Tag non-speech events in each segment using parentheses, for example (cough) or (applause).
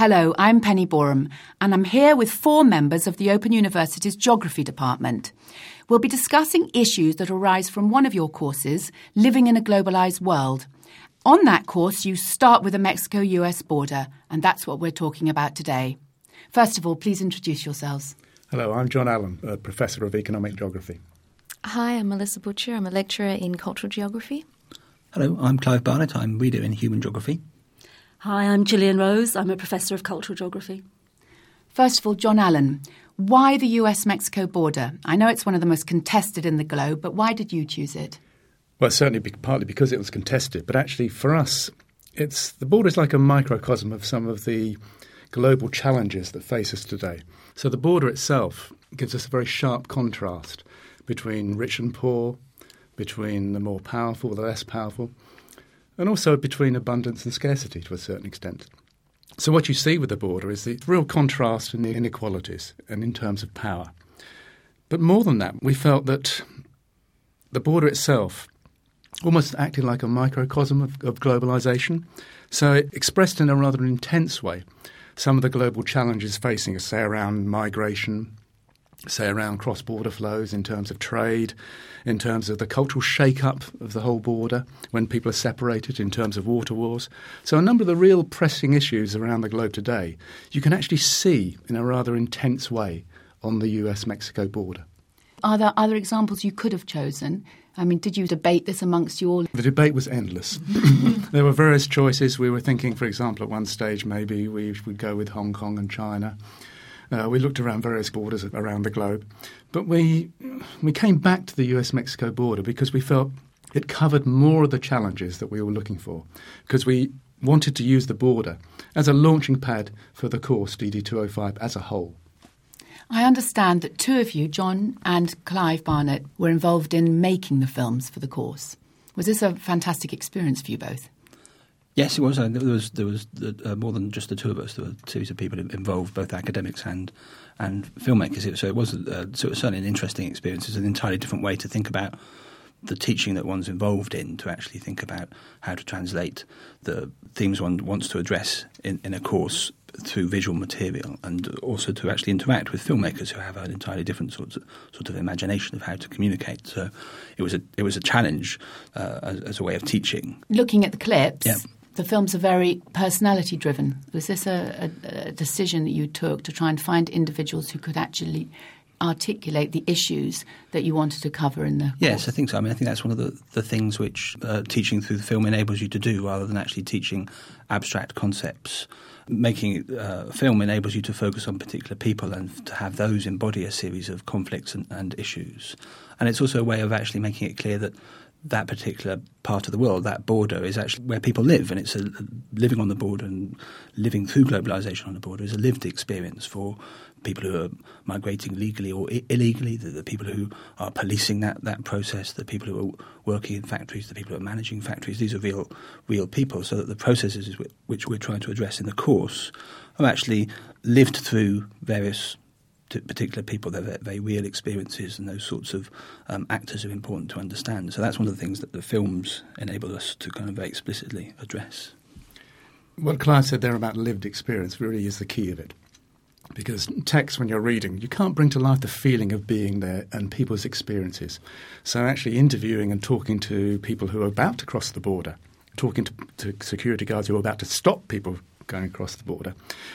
Hello, I'm Penny Boreham, and I'm here with four members of the Open University's Geography Department. We'll be discussing issues that arise from one of your courses, Living in a Globalised World. On that course, you start with the Mexico US border, and that's what we're talking about today. First of all, please introduce yourselves. Hello, I'm John Allen, a Professor of Economic Geography. Hi, I'm Melissa Butcher. I'm a lecturer in cultural geography. Hello, I'm Clive Barnett. I'm reader in human geography. Hi, I'm Gillian Rose. I'm a Professor of cultural geography. First of all, John Allen, why the US Mexico border? I know it's one of the most contested in the globe, but why did you choose it? Well, certainly partly because it was contested, but actually for us, it's the border is like a microcosm of some of the global challenges that face us today. So the border itself gives us a very sharp contrast between rich and poor, between the more powerful, the less powerful, and also between abundance and scarcity to a certain extent. So what you see with the border is the real contrast in the inequalities and in terms of power. But more than that, we felt that the border itself almost acted like a microcosm of, of globalization. So it expressed in a rather intense way some of the global challenges facing us, say around migration, say around cross border flows in terms of trade, in terms of the cultural shake up of the whole border when people are separated, in terms of water wars. So, a number of the real pressing issues around the globe today you can actually see in a rather intense way on the US Mexico border. Are there other examples you could have chosen? I mean, did you debate this amongst you all? The debate was endless. (laughs) (laughs) there were various choices. We were thinking, for example, at one stage maybe we would go with Hong Kong and China. Uh, we looked around various borders around the globe, but we we came back to the U.S.-Mexico border because we felt it covered more of the challenges that we were looking for, because we wanted to use the border as a launching pad for the course DD205 as a whole. I understand that two of you, John and Clive Barnett, were involved in making the films for the course. Was this a fantastic experience for you both? Yes, it was. Uh, there was there was uh, more than just the two of us. There were a series of people involved, both academics and and filmmakers. So it was, uh, so it was certainly an interesting experience. It's an entirely different way to think about the teaching that one's involved in to actually think about how to translate the themes one wants to address in, in a course through visual material and also to actually interact with filmmakers who have an entirely different sort of, sort of imagination of how to communicate. So it was a it was a challenge uh, as, as, a way of teaching. Looking at the clips, yeah. The films are very personality driven. Was this a, a, a decision that you took to try and find individuals who could actually articulate the issues that you wanted to cover in the yes i think so i mean i think that's one of the, the things which uh, teaching through the film enables you to do rather than actually teaching abstract concepts making uh, film enables you to focus on particular people and to have those embody a series of conflicts and, and issues. And it's also a way of actually making it clear that that particular part of the world, that border, is actually where people live, and it's a, living on the border and living through globalization on the border is a lived experience for people who are migrating legally or I- illegally, the, the, people who are policing that, that process, the people who are working in factories, the people who are managing factories. These are real real people, so that the processes which we're trying to address in the course are actually lived through various particular people, they're very real experiences, and those sorts of um, actors are important to understand. So that's one of the things that the films enable us to kind of very explicitly address. What Clive said there about lived experience really is the key of it because text, when you're reading, you can't bring to life the feeling of being there and people's experiences. So, actually, interviewing and talking to people who are about to cross the border, talking to, to security guards who are about to stop people going across the border,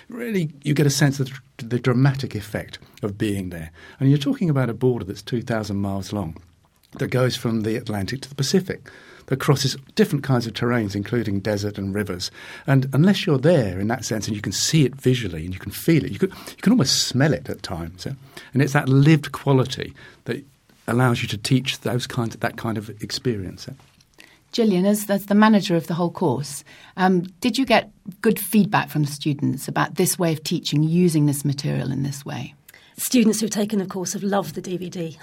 really you get a sense of the dramatic effect of being there. And you're talking about a border that's 2,000 miles long that goes from the Atlantic to the Pacific that crosses different kinds of terrains, including desert and rivers. And unless you're there in that sense and you can see it visually and you can feel it, you, could, you can almost smell it at times. Yeah? And it's that lived quality that allows you to teach those kinds of, that kind of experience. Yeah? Gillian, as, as the manager of the whole course, um, did you get good feedback from the students about this way of teaching, using this material in this way? students who've taken the course have loved the DVD.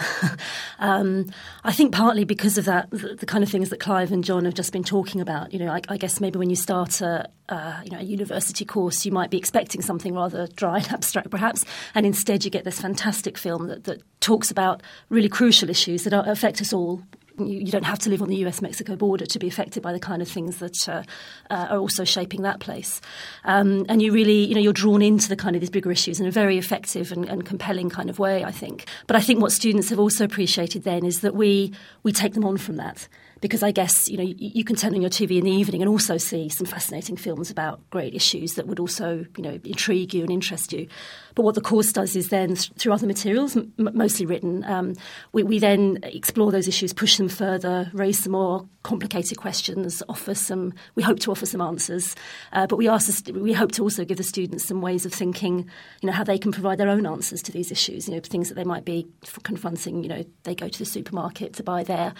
(laughs) um, I think partly because of that, the, the, kind of things that Clive and John have just been talking about. You know, I, I guess maybe when you start a, uh, you know, a university course, you might be expecting something rather dry and (laughs) abstract, perhaps, and instead you get this fantastic film that, that talks about really crucial issues that affect us all you, you, don't have to live on the US Mexico border to be affected by the kind of things that uh, uh, are also shaping that place. Um, and you really, you know, you're drawn into the kind of these bigger issues in a very effective and, and, compelling kind of way, I think. But I think what students have also appreciated then is that we we take them on from that because I guess you know you, you, can turn on your TV in the evening and also see some fascinating films about great issues that would also you know intrigue you and interest you. But what the course does is then through other materials, m- mostly written, um, we, we, then explore those issues, push them further, raise some more complicated questions, offer some. We hope to offer some answers, uh, but we ask we hope to also give the students some ways of thinking, you know, how they can provide their own answers to these issues. You know, things that they might be confronting. You know, they go to the supermarket to buy their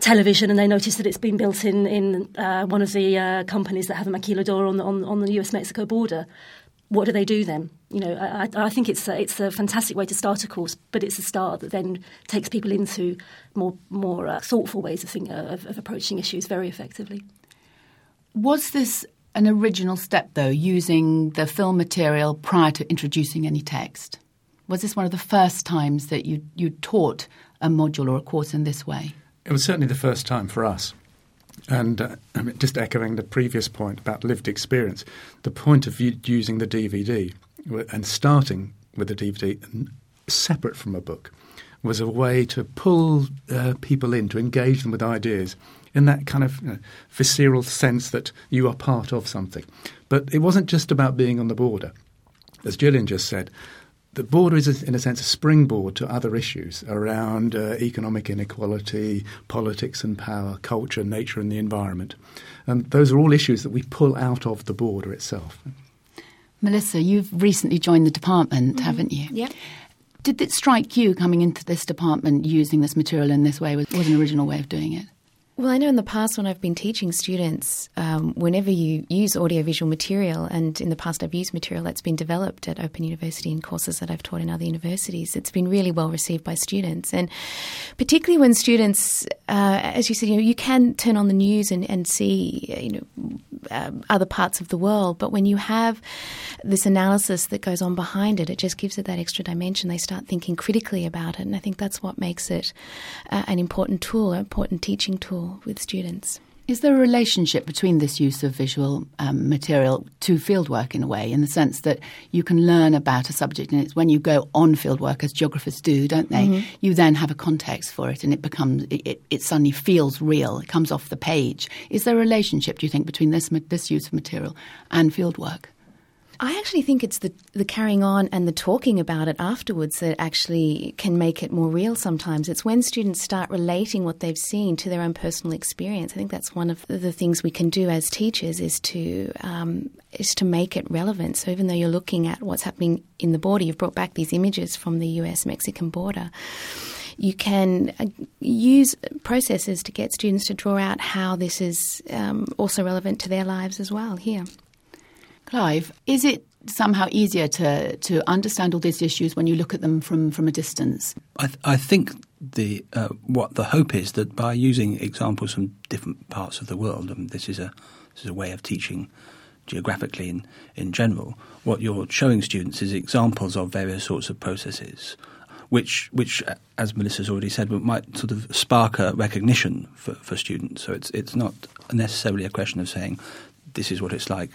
television and they notice that it's been built in in uh, one of the uh, companies that have a maquiladora on the, on, on the US Mexico border. What do they do then? You know, I, I think it's a, it's a fantastic way to start a course, but it's a start that then takes people into more more uh, thoughtful ways of, think, uh, of, of approaching issues very effectively. Was this an original step, though, using the film material prior to introducing any text? Was this one of the first times that you, you taught a module or a course in this way? It was certainly the first time for us. And uh, I mean, just echoing the previous point about lived experience, the point of using the DVD and starting with the DVD separate from a book was a way to pull uh, people in, to engage them with ideas in that kind of you know, visceral sense that you are part of something. But it wasn't just about being on the border. As Gillian just said, the border is, in a sense, a springboard to other issues around uh, economic inequality, politics and power, culture, nature, and the environment. And those are all issues that we pull out of the border itself. Melissa, you've recently joined the department, mm-hmm. haven't you? Yep. Did it strike you coming into this department using this material in this way was, was an original way of doing it? Well, I know in the past when I've been teaching students, um, whenever you use audiovisual material, and in the past I've used material that's been developed at Open University in courses that I've taught in other universities, it's been really well received by students. And particularly when students, uh, as you said, you know, you can turn on the news and, and see, you know, um, other parts of the world. But when you have this analysis that goes on behind it, it just gives it that extra dimension. They start thinking critically about it, and I think that's what makes it uh, an important tool, an important teaching tool with students. Is there a relationship between this use of visual um, material to fieldwork in a way, in the sense that you can learn about a subject, and it's when you go on fieldwork, as geographers do, don't they? Mm-hmm. You then have a context for it, and it becomes it, it, it, suddenly feels real. It comes off the page. Is there a relationship, do you think, between this this use of material and fieldwork? I actually think it's the, the carrying on and the talking about it afterwards that actually can make it more real sometimes. It's when students start relating what they've seen to their own personal experience. I think that's one of the things we can do as teachers is to um, is to make it relevant. So even though you're looking at what's happening in the border, you've brought back these images from the US Mexican border you can uh, use processes to get students to draw out how this is um, also relevant to their lives as well here. Clive, is it somehow easier to, to understand all these issues when you look at them from, from a distance? I, th- I think the uh, what the hope is that by using examples from different parts of the world, and this is a this is a way of teaching geographically in, in general, what you're showing students is examples of various sorts of processes. Which, which, as Melissa's already said, might sort of spark a recognition for, for students. So it's it's not necessarily a question of saying this is what it's like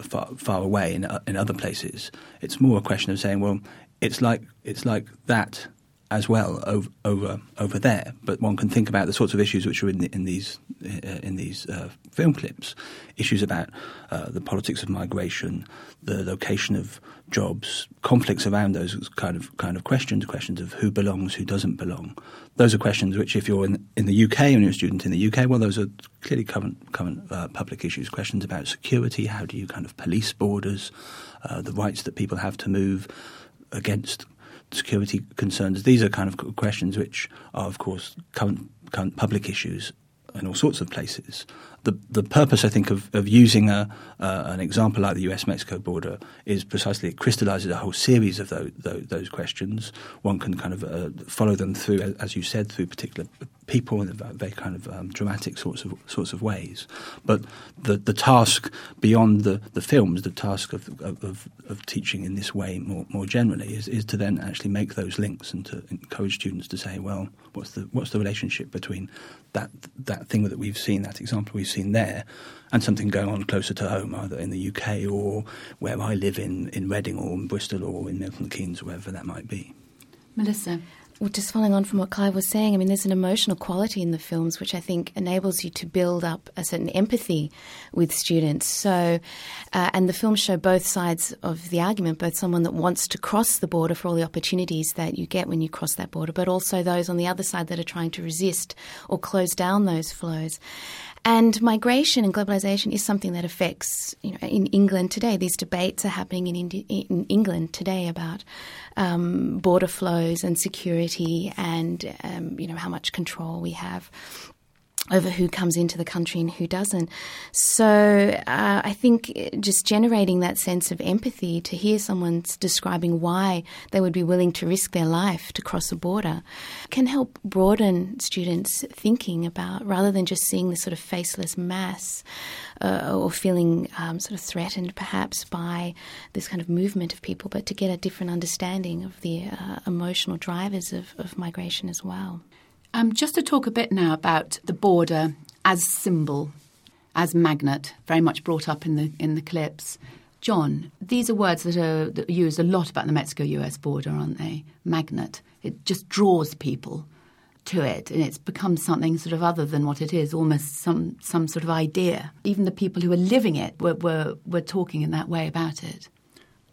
far, far away in, uh, in other places. It's more a question of saying, well, it's like it's like that as well over over over there. But one can think about the sorts of issues which are in, the, in these uh, in these uh, film clips, issues about uh, the politics of migration, the location of jobs, conflicts around those kind of kind of questions, questions of who belongs, who doesn't belong. Those are questions which, if you're in, in the UK and you're a student in the UK, well, those are clearly current current uh, public issues. Questions about security, how do you kind of police borders, uh, the rights that people have to move against security concerns. These are kind of questions which are, of course, current, current public issues in all sorts of places. The the purpose I think of, of using a uh, an example like the U.S. Mexico border is precisely it crystallizes a whole series of those, those, those questions. One can kind of uh, follow them through, as you said, through particular people in very kind of um, dramatic sorts of sorts of ways. But the the task beyond the, the films, the task of, of, of teaching in this way more more generally is, is to then actually make those links and to encourage students to say, well, what's the what's the relationship between that that thing that we've seen, that example we've seen there, and something going on closer to home, either in the UK or where I live in in Reading or in Bristol or in Milton Keynes, wherever that might be. Melissa. Well, just following on from what Clive was saying, I mean, there's an emotional quality in the films which I think enables you to build up a certain empathy with students. So, uh, and the films show both sides of the argument, both someone that wants to cross the border for all the opportunities that you get when you cross that border, but also those on the other side that are trying to resist or close down those flows. And migration and globalization is something that affects, you know, in England today. These debates are happening in, Indi- in England today about um, border flows and security and, um, you know, how much control we have over who comes into the country and who doesn't. So uh, I think just generating that sense of empathy to hear someone describing why they would be willing to risk their life to cross a border can help broaden students' thinking about rather than just seeing this sort of faceless mass uh, or feeling um, sort of threatened perhaps by this kind of movement of people, but to get a different understanding of the uh, emotional drivers of, of migration as well. Um, just to talk a bit now about the border as symbol, as magnet, very much brought up in the in the clips. John, these are words that are, that are used a lot about the Mexico-US border, aren't they? Magnet. It just draws people to it, and it's become something sort of other than what it is, almost some some sort of idea. Even the people who are living it were were, were talking in that way about it.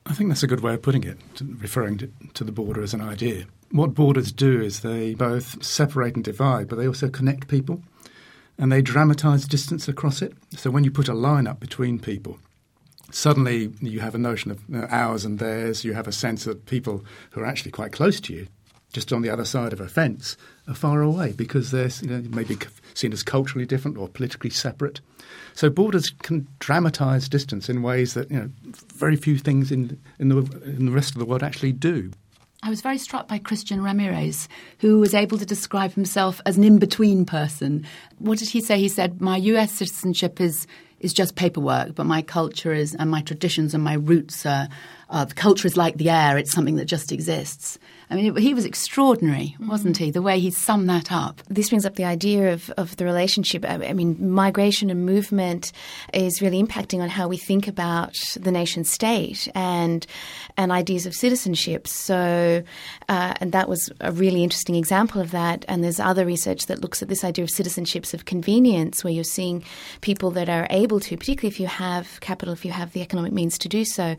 I think that's a good way of putting it, referring to, to the border as an idea what borders do is they both separate and divide, but they also connect people and they dramatize distance across it. So when you put a line up between people, suddenly you have a notion of ours and theirs. You have a sense that people who are actually quite close to you, just on the other side of a fence, are far away because they're you know, maybe seen as culturally different or politically separate. So borders can dramatize distance in ways that you know very few things in in the in the rest of the world actually do. I was very struck by Christian Ramirez, who was able to describe himself as an in between person. What did he say? He said, My US citizenship is, is just paperwork, but my culture is, and my traditions and my roots are, uh, the culture is like the air, it's something that just exists. I mean, he was extraordinary, wasn't he? The way he summed that up. This brings up the idea of, of the relationship. I mean, migration and movement is really impacting on how we think about the nation state and and ideas of citizenship. So, uh, and that was a really interesting example of that. And there's other research that looks at this idea of citizenships of convenience, where you're seeing people that are able to, particularly if you have capital, if you have the economic means to do so,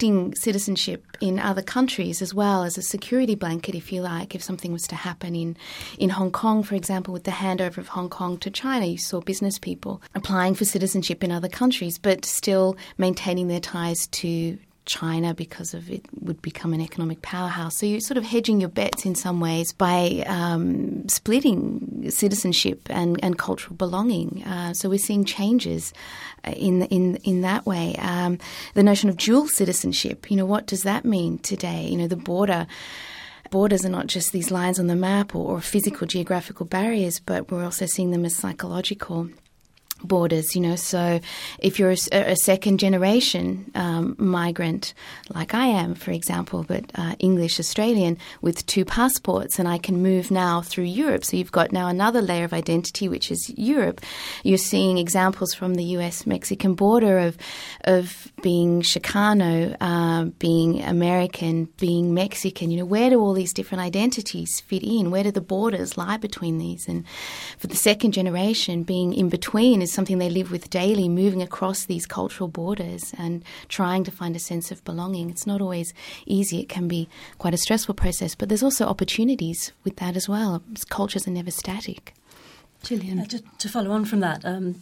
collecting citizenship in other countries as well as a security blanket, if you like, if something was to happen in, in Hong Kong, for example, with the handover of Hong Kong to China. You saw business people applying for citizenship in other countries, but still maintaining their ties to China because of it would become an economic powerhouse. So you're sort of hedging your bets in some ways by um, splitting citizenship and, and cultural belonging. Uh, so we're seeing changes uh, in in in that way. Um, the notion of dual citizenship. You know, what does that mean today? You know, the border borders are not just these lines on the map or, or, physical geographical barriers, but we're also seeing them as psychological borders, you know. So if you're a, a second generation um, migrant, like I am, for example, but uh, English Australian with two passports, and I can move now through Europe. So you've got now another layer of identity, which is Europe. You're seeing examples from the US Mexican border of, of being Chicano, uh, being American, being Mexican. You know, where do all these different identities fit in? Where do the borders lie between these? And for the second generation, being in between is is something they live with daily, moving across these cultural borders and trying to find a sense of belonging. It's not always easy, it can be quite a stressful process, but there's also opportunities with that as well. Cultures are never static. Gillian. Uh, to, to, follow on from that, um,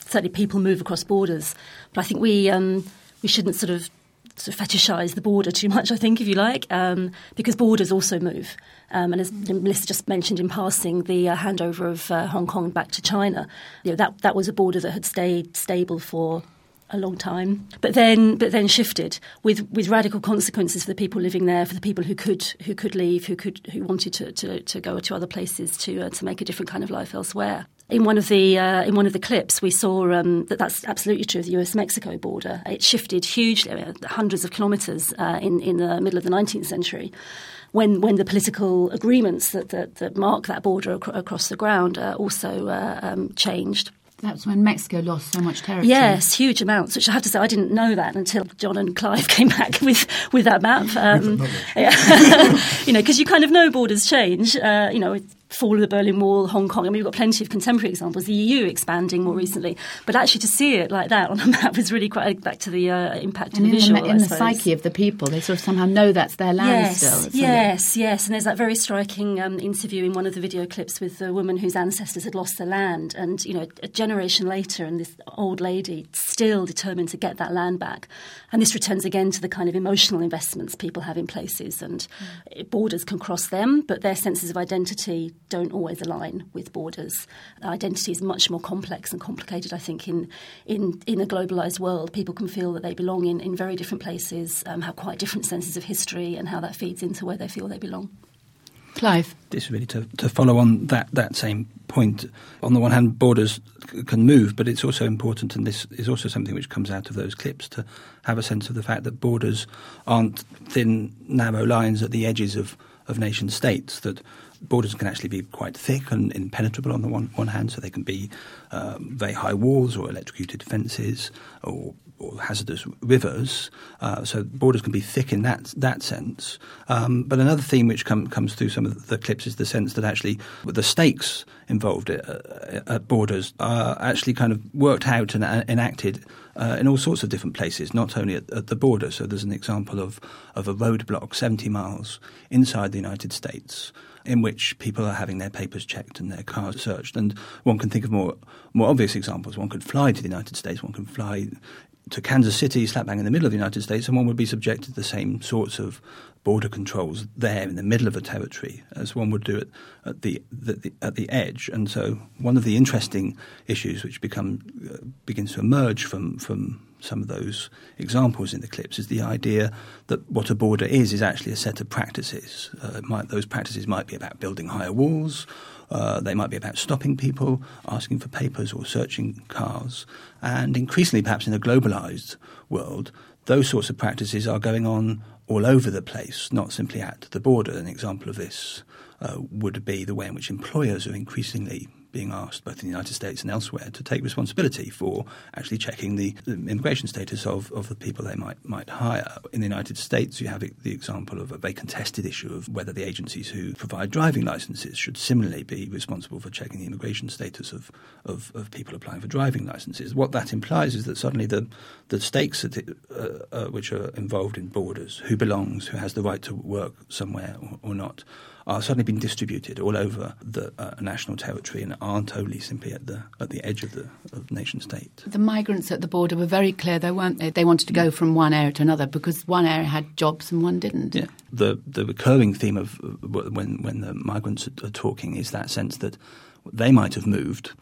certainly people move across borders, but I think we, um, we shouldn't sort of sort of fetishise the border too much, I think, if you like, um, because borders also move. Um, and as Melissa just mentioned in passing, the uh, handover of uh, Hong Kong back to China, you know, that, that was a border that had stayed stable for a long time, but then but then shifted with, with radical consequences for the people living there, for the people who could who could leave, who could who wanted to, to, to go to other places to uh, to make a different kind of life elsewhere in one of the uh, in one of the clips, we saw um, that that's absolutely true of the U.S.-Mexico border. It shifted hugely, uh, hundreds of kilometres uh, in in the middle of the 19th century, when when the political agreements that that, that mark that border ac- across the ground uh, also uh, um, changed. That's when Mexico lost so much territory. Yes, huge amounts. Which I have to say, I didn't know that until John and Clive (laughs) came back with with that map. Um, yeah. (laughs) you know, because you kind of know borders change. Uh, you know, fall of the Berlin Wall, Hong Kong. I mean, we've got plenty of contemporary examples. The EU expanding more recently, but actually to see it like that on a (laughs) map was really quite back to the uh, impact and in the visual. The, in the psyche of the people, they sort of somehow know that's their land yes, still. Yes, yes, and there's that very striking um, interview in one of the video clips with the woman whose ancestors had lost their land, and you know, a generation later, and this old lady still determined to get that land back. And this returns again to the kind of emotional investments people have in places, and mm. borders can cross them, but their senses of identity don't always align with borders. Identity is much more complex and complicated, I think, in, in, in a globalised world. People can feel that they belong in, in very different places, um, have quite different senses of history, and how that feeds into where they feel they belong. Clive. This is really to, to follow on that, that same point. On the one hand, borders can move, but it's also important, and this is also something which comes out of those clips, to have a sense of the fact that borders aren't thin, narrow lines at the edges of, of nation states, that borders can actually be quite thick and impenetrable on the one, one hand, so they can be um, very high walls or electrocuted fences or, or hazardous rivers. Uh, so borders can be thick in that that sense. Um, but another theme which com- comes through some of the clips is the sense that actually the stakes involved at, uh, at borders are actually kind of worked out and uh, enacted uh, in all sorts of different places, not only at, at, the border. So there's an example of, of a roadblock 70 miles inside the United States in which people are having their papers checked and their cars searched. And one can think of more more obvious examples. One could fly to the United States. One can fly to Kansas City, slap bang in the middle of the United States, and one would be subjected to the same sorts of border controls there in the middle of a territory as one would do it at the, the, the at the edge. And so, one of the interesting issues which become uh, begins to emerge from from some of those examples in the clips is the idea that what a border is is actually a set of practices. Uh, might, those practices might be about building higher walls. Uh, they might be about stopping people, asking for papers, or searching cars. And increasingly, perhaps in a globalized world, those sorts of practices are going on all over the place, not simply at the border. An example of this uh, would be the way in which employers are increasingly being asked, both in the United States and elsewhere, to take responsibility for actually checking the, the immigration status of, of the people they might might hire. In the United States, you have the example of a very contested issue of whether the agencies who provide driving licenses should similarly be responsible for checking the immigration status of, of, of people applying for driving licenses. What that implies is that suddenly the, the stakes uh, uh, which are involved in borders, who belongs, who has the right to work somewhere or, or not, are suddenly being distributed all over the uh, national territory and aren't only simply at the at the edge of the of nation state. The migrants at the border were very clear, though, weren't they? They wanted to go from one area to another because one area had jobs and one didn't. Yeah. The the recurring theme of uh, when when the migrants are, are talking is that sense that they might have moved.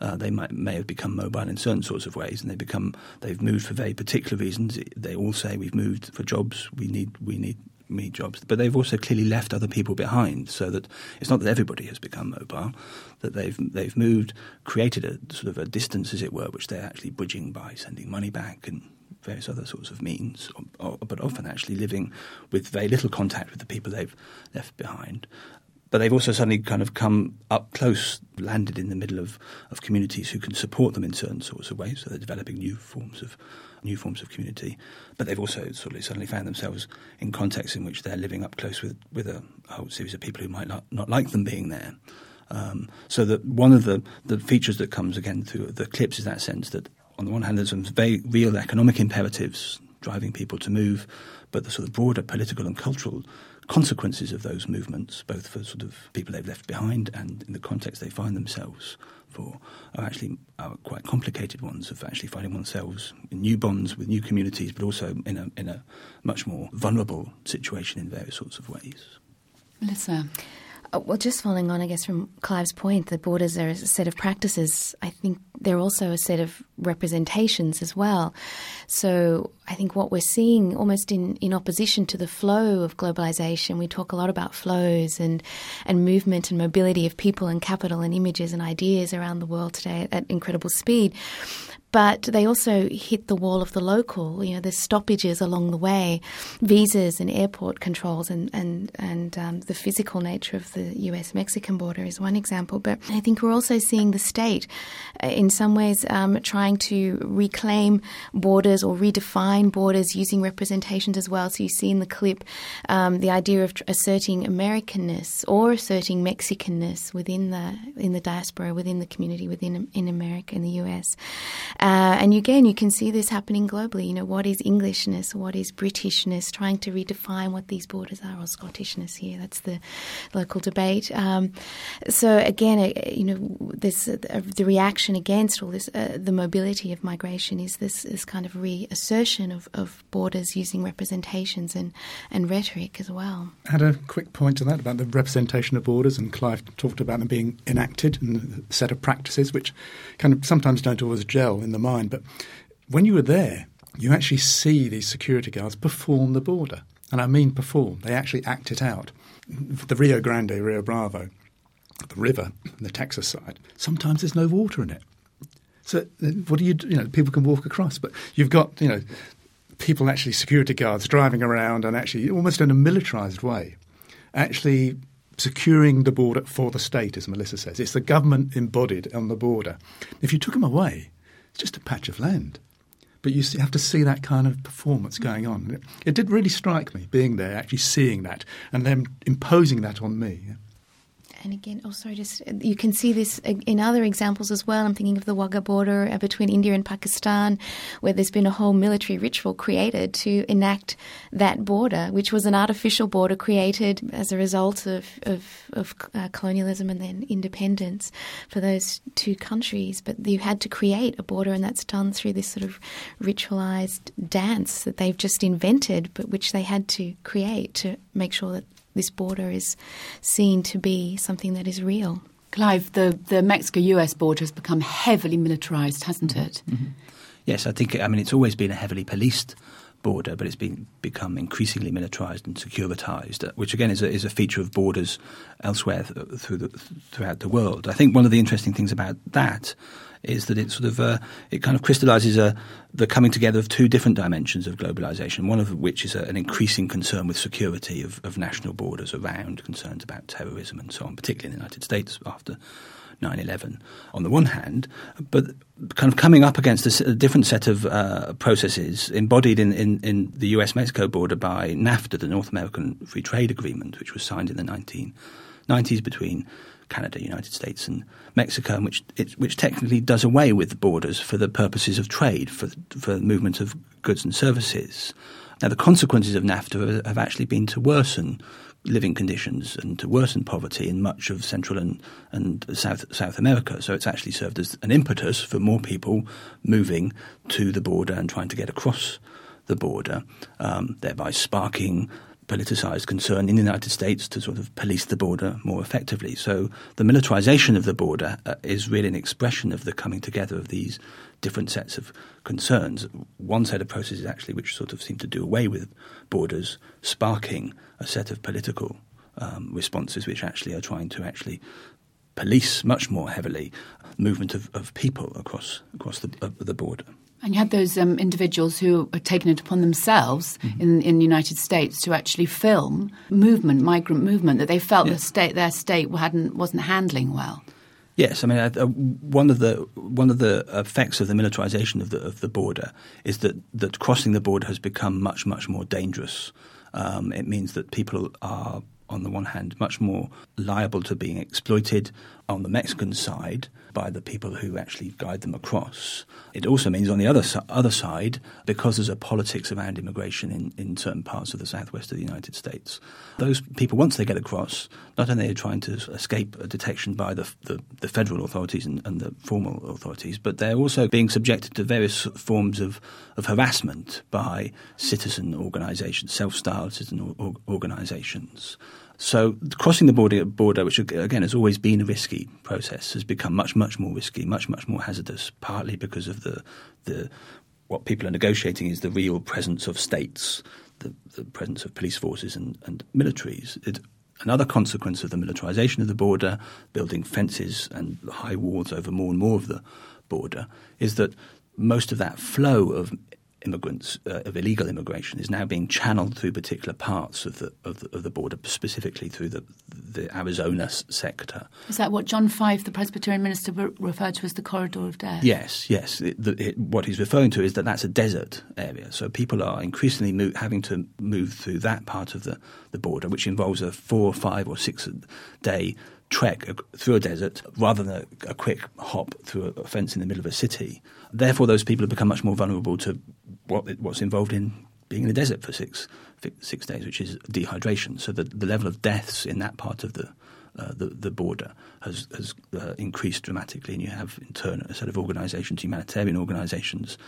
Uh, they might, may have become mobile in certain sorts of ways, and they become they've moved for very particular reasons. They all say we've moved for jobs. We need we need me jobs, but they've also clearly left other people behind. So that it's not that everybody has become mobile, that they've they've moved, created a sort of a distance, as it were, which they're actually bridging by sending money back and various other sorts of means, or, or, but often actually living with very little contact with the people they've left behind. But they've also suddenly kind of come up close, landed in the middle of, of communities who can support them in certain sorts of ways. So they're developing new forms of new forms of community. But they've also sort of suddenly found themselves in contexts in which they're living up close with, with a, whole series of people who might not, not like them being there. Um, so that one of the, the features that comes again through the clips is that sense that on the one hand there's some very real economic imperatives driving people to move, but the sort of broader political and cultural consequences of those movements, both for sort of people they've left behind and in the context they find themselves for, are actually are quite complicated ones of actually finding oneself in new bonds with new communities, but also in a in a much more vulnerable situation in various sorts of ways. Melissa. Uh, well, just following on, I guess, from Clive's point, that borders are a set of practices. I think they're also a set of representations as well. So I think what we're seeing almost in, in opposition to the flow of globalization, we talk a lot about flows and, and movement and mobility of people and capital and images and ideas around the world today at incredible speed but they also hit the wall of the local. You know, there's stoppages along the way, visas and airport controls, and and and um, the physical nature of the U.S.-Mexican border is one example. But I think we're also seeing the state, uh, in some ways, um, trying to reclaim borders or redefine borders using representations as well. So you see in the clip um, the idea of asserting Americanness or asserting Mexicanness within the in the diaspora, within the community, within in America, in the U.S. Uh, and again, you can see this happening globally. You know, what is Englishness? What is Britishness? Trying to redefine what these borders are, or Scottishness here. That's the local debate. Um, so again, uh, you know, this uh, the reaction against all this, uh, the mobility of migration is this, this kind of reassertion of, of borders using representations and, and rhetoric as well. Add a quick point to that about the representation of borders, and Clive talked about them being enacted and a set of practices which kind of sometimes don't always gel in the mind. But when you were there, you actually see these security guards perform the border. And I mean perform, they actually act it out. The Rio Grande, Rio Bravo, the river, the Texas side, sometimes there's no water in it. So uh, what do you do? You know, people can walk across, but you've got, you know, people actually, security guards driving around and actually almost in a militarized way, actually securing the border for the state, as Melissa says. It's the government embodied on the border. If you took them away, it's just a patch of land. But you have to see that kind of performance going on. It, did really strike me being there, actually seeing that, and then imposing that on me and again, also just you can see this in other examples as well. I'm thinking of the Wagah border uh, between India and Pakistan, where there's been a whole military ritual created to enact that border, which was an artificial border created as a result of, of, of uh, colonialism and then independence for those two countries. But you had to create a border, and that's done through this sort of ritualized dance that they've just invented, but which they had to create to make sure that this border is seen to be something that is real. Clive, the, the Mexico US border has become heavily militarized, hasn't it? Mm-hmm. Yes, I think, I mean, it's always been a heavily policed border, but it's been become increasingly militarized and securitized, uh, which again is a, is a feature of borders elsewhere th- through the, throughout the world. I think one of the interesting things about that is that it sort of uh, it kind of crystallizes a, the coming together of two different dimensions of globalization. One of which is a, an increasing concern with security of, of national borders around concerns about terrorism and so on, particularly in the United States after 9/11 on the one hand, but kind of coming up against a, a different set of uh, processes embodied in, in, in the U.S.-Mexico border by NAFTA, the North American Free Trade Agreement, which was signed in the 1990s between Canada, United States, and Mexico, which it, which technically does away with borders for the purposes of trade, for for movement of goods and services. Now, the consequences of NAFTA have actually been to worsen living conditions and to worsen poverty in much of Central and, and South, South America. So it's actually served as an impetus for more people moving to the border and trying to get across the border, um, thereby sparking politicized concern in the United States to sort of police the border more effectively. So the militarization of the border uh, is really an expression of the coming together of these different sets of concerns. One set of processes actually which sort of seem to do away with borders, sparking a set of political um, responses which actually are trying to actually police much more heavily movement of, of people across across the, uh, the border. And you had those um, individuals who had taken it upon themselves mm-hmm. in, in the United States to actually film movement, migrant movement, that they felt yeah. the state, their state hadn't, wasn't handling well. Yes, I mean uh, one of the one of the effects of the militarization of the of the border is that that crossing the border has become much much more dangerous. Um, it means that people are on the one hand much more liable to being exploited on the Mexican side by the people who actually guide them across. It also means on the other, other side, because there's a politics around immigration in, in certain parts of the southwest of the United States, those people, once they get across, not only are trying to escape detection by the, the, the federal authorities and, and, the formal authorities, but they're also being subjected to various forms of, of harassment by citizen organisations, self-styled citizen organisations. So crossing the border, border, which again has always been a risky process, has become much, much more risky, much, much more hazardous. Partly because of the the what people are negotiating is the real presence of states, the, the presence of police forces and, and militaries. It, another consequence of the militarisation of the border, building fences and high walls over more and more of the border, is that most of that flow of immigrants uh, of illegal immigration is now being channeled through particular parts of the of the, of the border, specifically through the the Arizona sector. Is that what John Fife, the Presbyterian minister, re- referred to as the corridor of death? Yes, yes. It, the, it, what he's referring to is that that's a desert area, so people are increasingly move, having to move through that part of the, the border, which involves a four, five, or six day trek through a desert rather than a, a, quick hop through a fence in the middle of a city. Therefore, those people have become much more vulnerable to what, what's involved in being in the desert for six six days, which is dehydration. So the, the level of deaths in that part of the uh, the, the, border has, has uh, increased dramatically, and you have in turn a set of organisations, humanitarian organisations,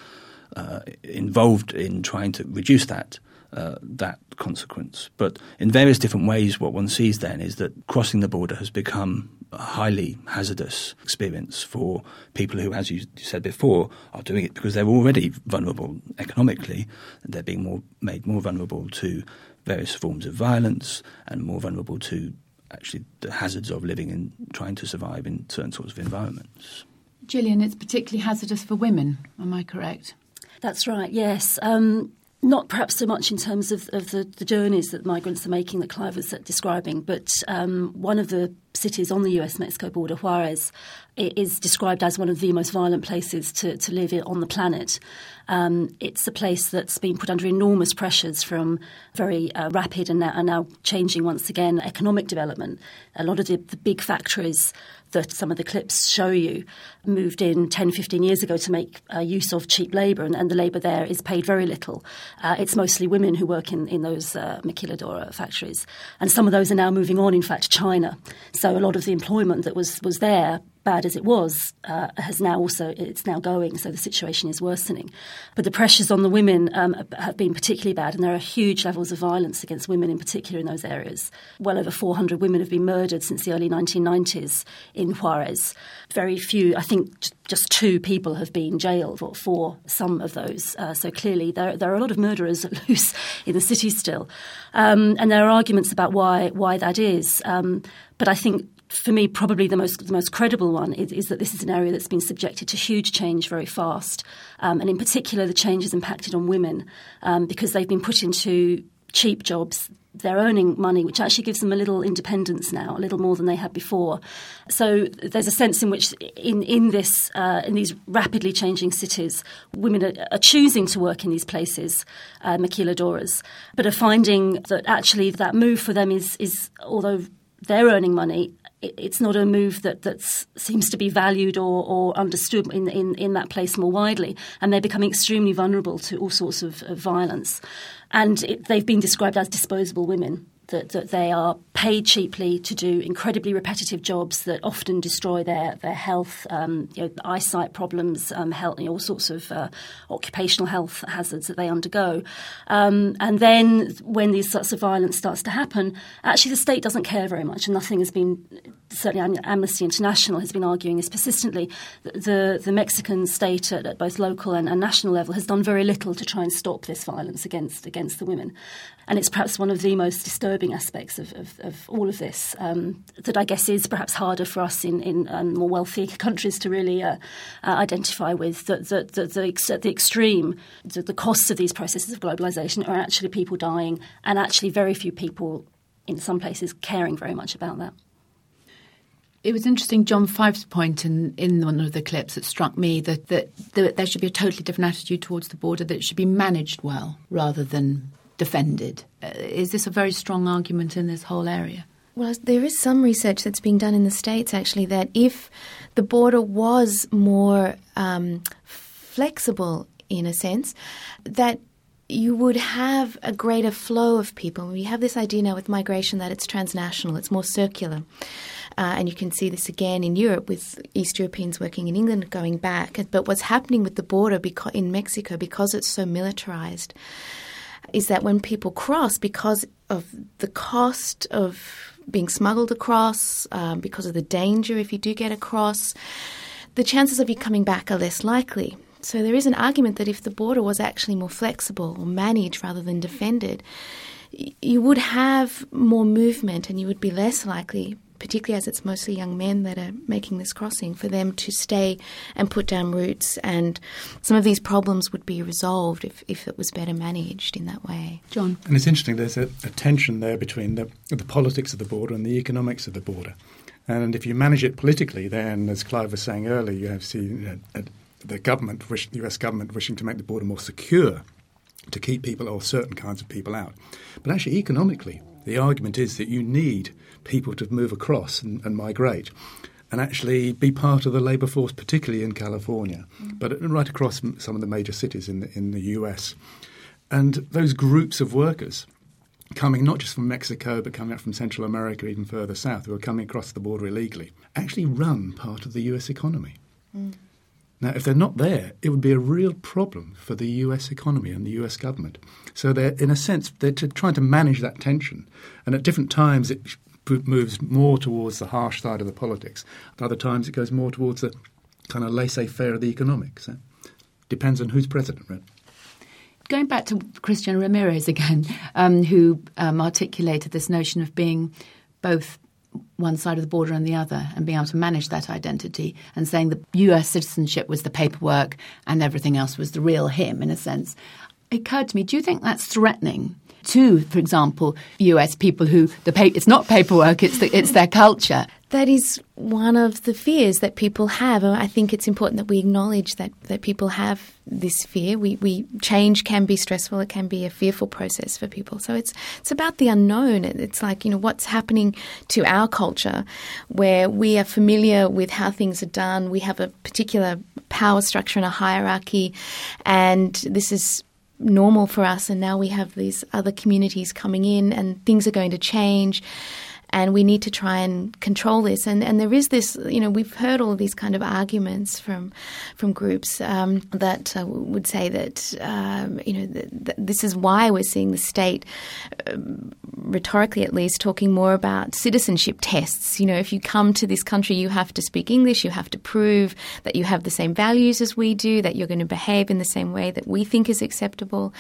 uh, involved in trying to reduce that uh, that consequence. But in various different ways, what one sees then is that crossing the border has become a highly hazardous experience for people who, as you said before, are doing it because they're already vulnerable economically. They're being more, made more vulnerable to various forms of violence and more vulnerable to actually the hazards of living and trying to survive in certain sorts of environments. Gillian, it's particularly hazardous for women, am I correct? That's right, yes. Um, not perhaps so much in terms of, of the, the, journeys that migrants are making that Clive was describing, but um, one of the cities on the US Mexico border, Juarez, is described as one of the most violent places to, to live on the planet. Um, it's a place that's been put under enormous pressures from very uh, rapid and now, and now, changing once again economic development. A lot of the, the big factories that some of the clips show you moved in 10, 15 years ago to make uh, use of cheap labour, and, and, the labour there is paid very little. Uh, it's mostly women who work in, in those uh, maquiladora factories. And some of those are now moving on, in fact, to China. So a lot of the employment that was, was there bad as it was, uh, has now also it's now going. So the situation is worsening. But the pressures on the women um, have been particularly bad, and there are huge levels of violence against women in particular in those areas. Well over 400 women have been murdered since the early 1990s in Juarez. Very few, I think, just two people have been jailed for, for some of those. Uh, so clearly, there, there are a lot of murderers (laughs) loose in the city still, um, and there are arguments about why why that is. Um, but I think for me, probably the most the most credible one is, is, that this is an area that's been subjected to huge change very fast, um, and in particular, the change has impacted on women um, because they've been put into cheap jobs. They're earning money, which actually gives them a little independence now, a little more than they had before. So there's a sense in which, in in this uh, in these rapidly changing cities, women are, are choosing to work in these places, uh, maquiladoras, but are finding that actually that move for them is is although they're earning money, it's not a move that that seems to be valued or, or understood in, in, in that place more widely, and they're becoming extremely vulnerable to all sorts of, of violence. And it, they've been described as disposable women that, that they are paid cheaply to do incredibly repetitive jobs that often destroy their, their health, um, you know, eyesight problems, um, health, you know, all sorts of uh, occupational health hazards that they undergo. Um, and then when these sorts of violence starts to happen, actually the state doesn't care very much, and nothing has been certainly Amnesty International has been arguing is persistently the the Mexican state at, at both local and, and, national level has done very little to try and stop this violence against against the women, and it's perhaps one of the most disturbing aspects of, of, of all of this um, that I guess is perhaps harder for us in, in um, more wealthy (laughs) countries to really uh, uh, identify with. That the, the, the, the extreme, the, the costs of these processes of globalization are actually people dying, and actually very few people in some places caring very much about that. It was interesting, John Fife's point in, in one of the clips that struck me that, that, that there should be a totally different attitude towards the border, that it should be managed well rather than defended. Uh, is this a very strong argument in this whole area? Well, there is some research that's being done in the States actually that if the border was more um, flexible in a sense, that you would have a greater flow of people. We have this idea now with migration that it's transnational, it's more circular. Uh, and you can see this again in Europe with East Europeans working in England going back. But what's happening with the border in Mexico, because it's so militarized, is that when people cross, because of the cost of being smuggled across, um, because of the danger if you do get across, the chances of you coming back are less likely. So there is an argument that if the border was actually more flexible or managed rather than defended, you would have more movement and you would be less likely particularly as it's mostly young men that are making this crossing, for them to stay and put down roots. And some of these problems would be resolved if, if it was better managed in that way. John. And it's interesting, there's a, a tension there between the, the politics of the border and the economics of the border. And if you manage it politically, then, as Clive was saying earlier, you have seen you know, the government, wish, the US government, wishing to make the border more secure to keep people or certain kinds of people out. But actually, economically, the argument is that you need people to move across and, and migrate and actually be part of the labour force, particularly in California, mm. but right across some of the major cities in the, in the US. And those groups of workers coming not just from Mexico, but coming up from Central America, even further south, who are coming across the border illegally, actually run part of the US economy. Mm. Now, if they're not there, it would be a real problem for the US economy and the US government. So they're, in a sense, they're trying to manage that tension. And at different times, it moves more towards the harsh side of the politics. At other times, it goes more towards the kind of laissez-faire of the economics. So depends on who's president, right? Going back to Christian Ramirez again, um, who um, articulated this notion of being both one side of the border and the other and being able to manage that identity and saying the US citizenship was the paperwork and everything else was the real him in a sense. It occurred to me, do you think that's threatening to, for example, US people who the pa- it's not paperwork, it's the, it's their culture. That is one of the fears that people have. I think it's important that we acknowledge that, that people have this fear. We, we change can be stressful. It can be a fearful process for people. So it's it's about the unknown. It's like you know what's happening to our culture, where we are familiar with how things are done. We have a particular power structure and a hierarchy, and this is normal for us, and now we have these other communities coming in, and things are going to change and we need to try and control this. And and there is this, you know, we've heard all these kind of arguments from from groups um, that uh, would say that um, you know this is why we're seeing the state, uh, rhetorically at least, talking more about citizenship tests. You know, if you come to this country, you have to speak English, you have to prove that you have the same values as we do, that you're going to behave in the same way that we think is acceptable.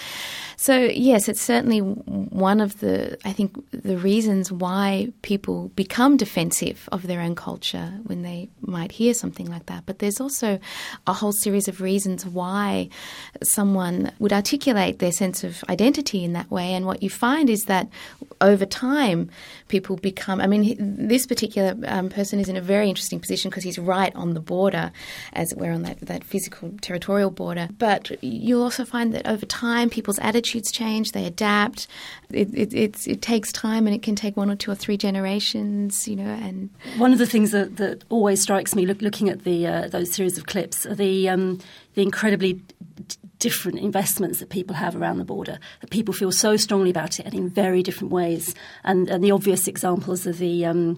So yes, it's certainly one of the I think the reasons why people become defensive of their own culture when they might hear something like that. But there's also a whole series of reasons why someone would articulate their sense of identity in that way. And what you find is that over time, people become. I mean, this particular um, person is in a very interesting position because he's right on the border, as it were, on that, that physical territorial border. But you'll also find that over time, people's attitudes change, they adapt. It, it, it takes time and it can take one or two or three generations generations, you know. And one of the things that, that always strikes me, look, looking at the uh, those series of clips, are the um, the incredibly d- different investments that people have around the border. That people feel so strongly about it, and in very different ways. And, and the obvious examples are the um,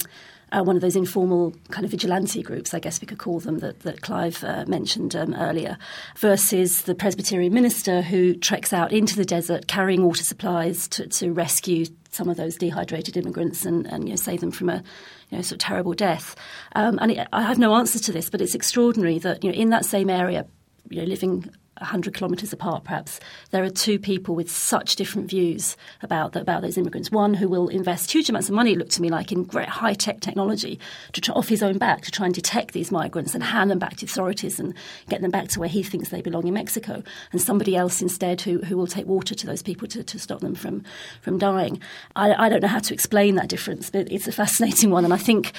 uh, one of those informal kind of vigilante groups, I guess we could call them, that, that Clive uh, mentioned um, earlier, versus the Presbyterian minister who treks out into the desert carrying water supplies to, to rescue some of those dehydrated immigrants and, and you know, save them from a you know, sort of terrible death. Um, and it, I have no answer to this, but it's extraordinary that you know, in that same area, you know, living 100 kilometres apart, perhaps, there are two people with such different views about the, about those immigrants. One who will invest huge amounts of money, it looked to me like, in great high tech technology to try, off his own back to try and detect these migrants and hand them back to authorities and get them back to where he thinks they belong in Mexico. And somebody else instead who, who will take water to those people to, to stop them from, from dying. I, I don't know how to explain that difference, but it's a fascinating (laughs) one. And I think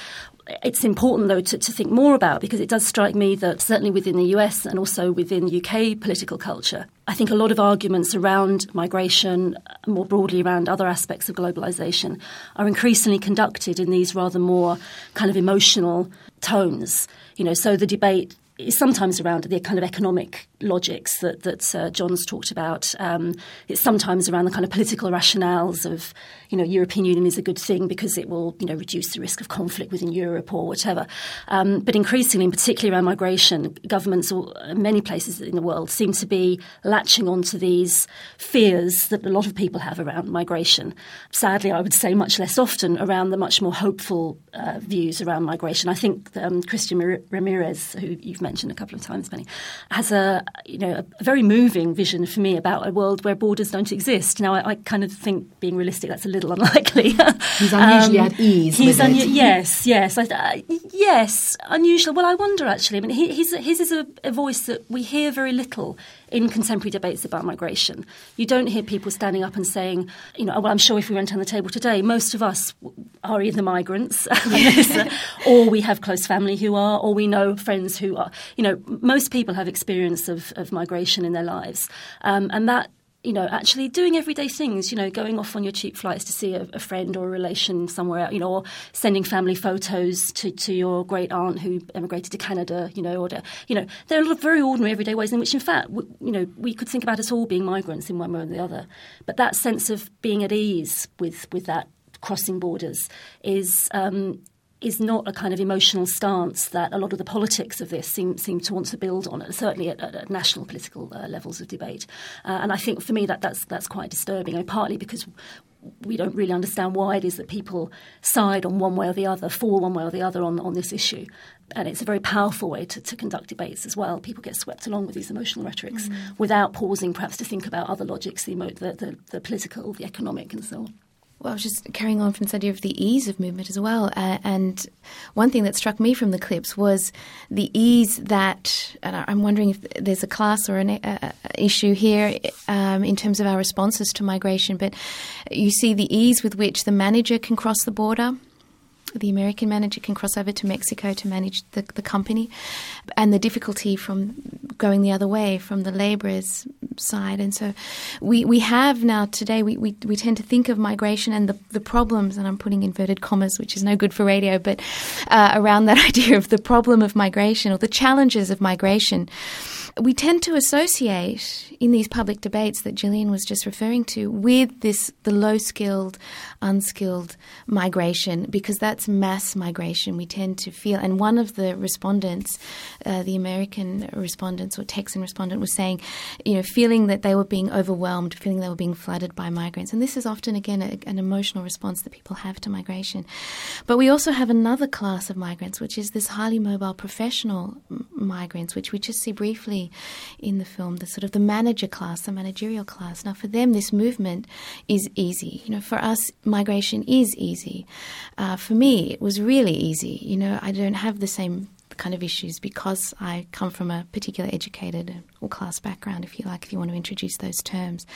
it's important, though, to, to think more about because it does strike me that certainly within the US and also within UK political culture. I think a lot of arguments around migration, more broadly around other aspects of globalization, are increasingly conducted in these rather more kind of emotional tones. You know, so the debate is sometimes around the kind of economic logics that, that uh, John's talked about. Um, it's sometimes around the kind of political rationales of, you know, European Union is a good thing because it will, you know, reduce the risk of conflict within Europe or whatever. Um, but increasingly, particularly around migration, governments or many places in the world seem to be latching onto these fears that a lot of people have around migration. Sadly, I would say much less often around the much more hopeful uh, views around migration. I think um, Christian Ramirez, who you've mentioned a couple of times, Benny, has a you know a, very moving vision for me about a world where borders don't exist. Now, I, I kind of think, being realistic, that's a little (laughs) unlikely. he's unusually um, at ease. He's unu- yes, yes, I, uh, yes, unusual. Well, I wonder actually. I mean, his his is a, a voice that we hear very little in contemporary debates about migration. You don't hear people standing up and saying, you know, well, I'm sure if we went on the table today, most of us are either migrants (laughs) or we have close family who are, or we know friends who are. You know, most people have experience of, of migration in their lives. Um, and that you know, actually doing everyday things, you know, going off on your cheap flights to see a, a, friend or a relation somewhere, you know, or sending family photos to, to your great aunt who emigrated to Canada, you know, or, to, you know, there are a lot of very ordinary everyday ways in which, in fact, you know, we could think about us all being migrants in one way or the other. But that sense of being at ease with, with that crossing borders is um, is not a kind of emotional stance that a lot of the politics of this seem, seem to want to build on, certainly at, at national political uh, levels of debate. Uh, and I think for me that that's, that's quite disturbing, I mean, partly because we don't really understand why it is that people side on one way or the other, for one way or the other on, on this issue. And it's a very powerful way to, to conduct debates as well. People get swept along with these emotional rhetorics mm. without pausing perhaps to think about other logics, the, the, the, the political, the economic, and so on. Well, I was just carrying on from this idea of the ease of movement as well. Uh, and one thing that struck me from the clips was the ease that, and I'm wondering if there's a class or an uh, issue here um, in terms of our responses to migration, but you see the ease with which the manager can cross the border the American manager can cross over to Mexico to manage the, the company, and the difficulty from going the other way from the laborers' side. And so we, we have now today, we, we, we tend to think of migration and the, the problems, and I'm putting inverted commas, which is no good for radio, but uh, around that (laughs) idea of the problem of migration or the challenges of migration we tend to associate in these public debates that Gillian was just referring to with this the low skilled, unskilled migration because that's mass migration. We tend to feel, and one of the respondents, uh, the American respondents or Texan respondent, was saying, you know, feeling that they were being overwhelmed, feeling they were being flooded by migrants, and this is often again a, an emotional response that people have to migration. But we also have another class of migrants, which is this highly mobile professional migrants, which we just see briefly in the film, the sort of the manager class, the managerial class. Now, for them, this movement is easy. You know, for us, migration is easy. Uh, for me, it was really easy. You know, I don't have the same kind of issues because I come from a particular educated or class background, if you like, if you want to introduce those terms.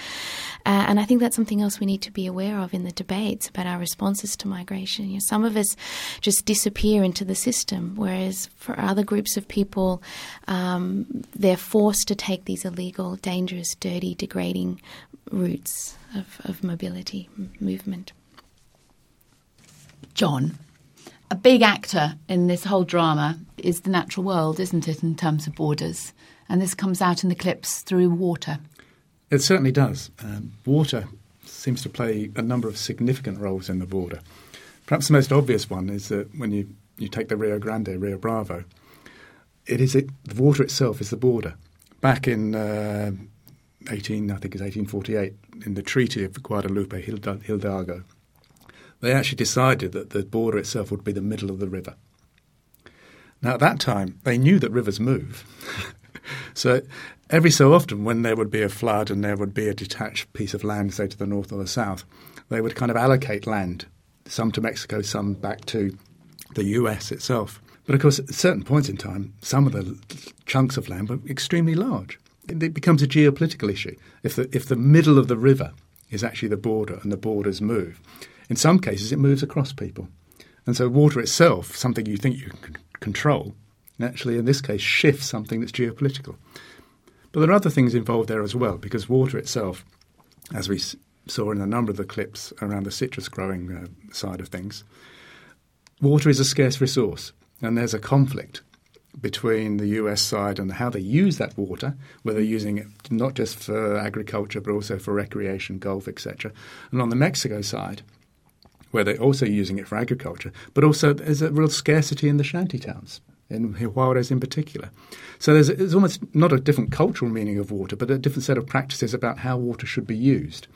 Uh, and I think that's something else we need to be aware of in the debates about our responses to migration. You know, some of us just disappear into the system, whereas for other groups of people, um, they're forced to take these illegal, dangerous, dirty, degrading routes of, of mobility, movement. John, a big actor in this whole drama is the natural world, isn't it, in terms of borders? And this comes out in the clips through water. It certainly does. Um, water seems to play a number of significant roles in the border. Perhaps the most obvious one is that when you, you take the Rio Grande, Rio Bravo, it is it, the water itself is the border. Back in uh, 18, I think it's 1848, in the Treaty of Guadalupe Hidalgo, they actually decided that the border itself would be the middle of the river. Now, at that time, they knew that rivers move. (laughs) so every so often, when there would be a flood and there would be a detached piece of land, say to the north or the south, they would kind of allocate land, some to Mexico, some back to the US itself. But of course, at certain points in time, some of the chunks of land were extremely large. It becomes a geopolitical issue. If the, if the middle of the river is actually the border and the borders move, in some cases, it moves across people. And so water itself, something you think you can control, actually in this case shifts something that's geopolitical. But there are other things involved there as well, because water itself, as we saw in a number of the clips around the citrus growing uh, side of things, water is a scarce resource, and there's a conflict between the US side and how they use that water, whether using it not just for agriculture but also for recreation, golf, etc. And on the Mexico side, where they're also using it for agriculture, but also there's a real scarcity in the shanty towns, in Juarez in particular. So there's, there's almost not a different cultural meaning of water, but a different set of practices about how water should be used.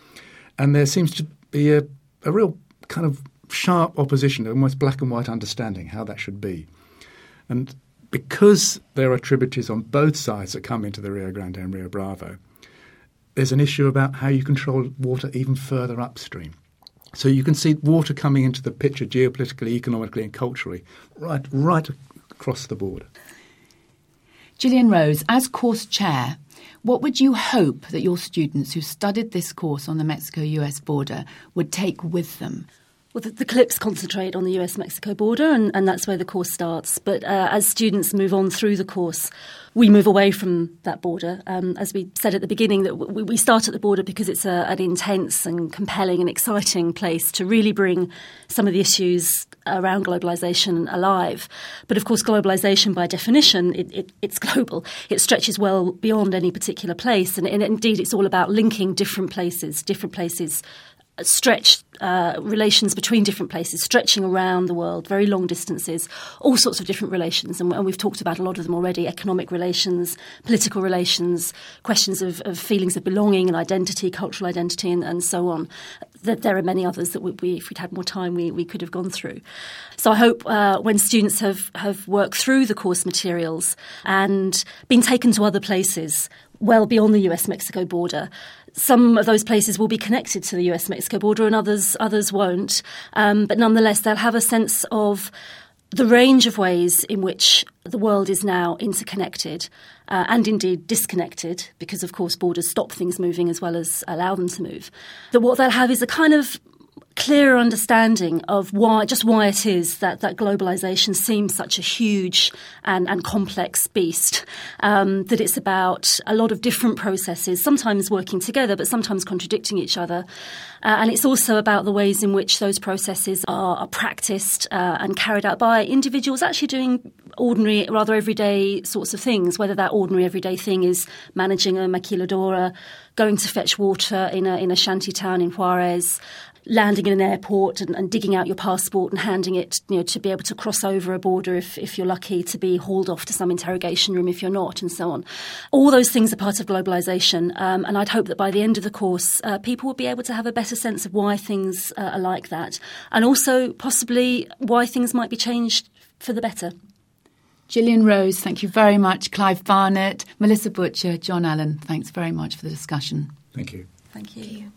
And there seems to be a, a real kind of sharp opposition, almost black and white understanding how that should be. And because there are tributaries on both sides that come into the Rio Grande and Rio Bravo, there's an issue about how you control water even further upstream. So you can see water coming into the picture geopolitically, economically, and culturally, right, right across the board. Gillian Rose, as course chair, what would you hope that your students who studied this course on the Mexico US border would take with them? Well, the, the, clips concentrate on the US Mexico border, and, and, that's where the course starts. But uh, as students move on through the course, we move away from that border. Um, as we said at the beginning, that we, we start at the border because it's a, an intense and compelling and exciting place to really bring some of the issues around globalization alive. But of course, globalization by definition, it, it, it's global. It stretches well beyond any particular place, and, and indeed, it's all about linking different places, different places stretch uh, relations between different places, stretching around the world, very long distances, all sorts of different relations. And, and, we've talked about a lot of them already economic relations, political relations, questions of, of feelings of belonging and identity, cultural identity, and, and so on. There, there are many others that we, we, if we'd had more time, we, we could have gone through. So I hope uh, when students have, have worked through the course materials and been taken to other places well beyond the US Mexico border. Some of those places will be connected to the US Mexico border and others, others won't. Um, but nonetheless, they'll have a sense of the range of ways in which the world is now interconnected uh, and indeed disconnected, because of course borders stop things moving as well as allow them to move. That what they'll have is a kind of clearer understanding of why, just why it is that, that globalization seems such a huge and, and complex beast. Um, that it's about a lot of different processes, sometimes working together, but sometimes contradicting each other. Uh, and it's also about the ways in which those processes are, are practiced uh, and carried out by individuals actually doing ordinary, rather everyday sorts of things, whether that ordinary everyday thing is managing a maquiladora, going to fetch water in a, in a shanty town in Juarez, landing in an airport and, and, digging out your passport and handing it, you know, to be able to cross over a border if, if you're lucky, to be hauled off to some interrogation room if you're not, and so on. All those things are part of globalisation, um, and I'd hope that by the end of the course, uh, people will be able to have a better sense of why things uh, are like that, and also possibly why things might be changed for the better. Gillian Rose, thank you very much. Clive Barnett, Melissa Butcher, John Allen, thanks very much for the discussion. Thank you. Thank you. Thank you.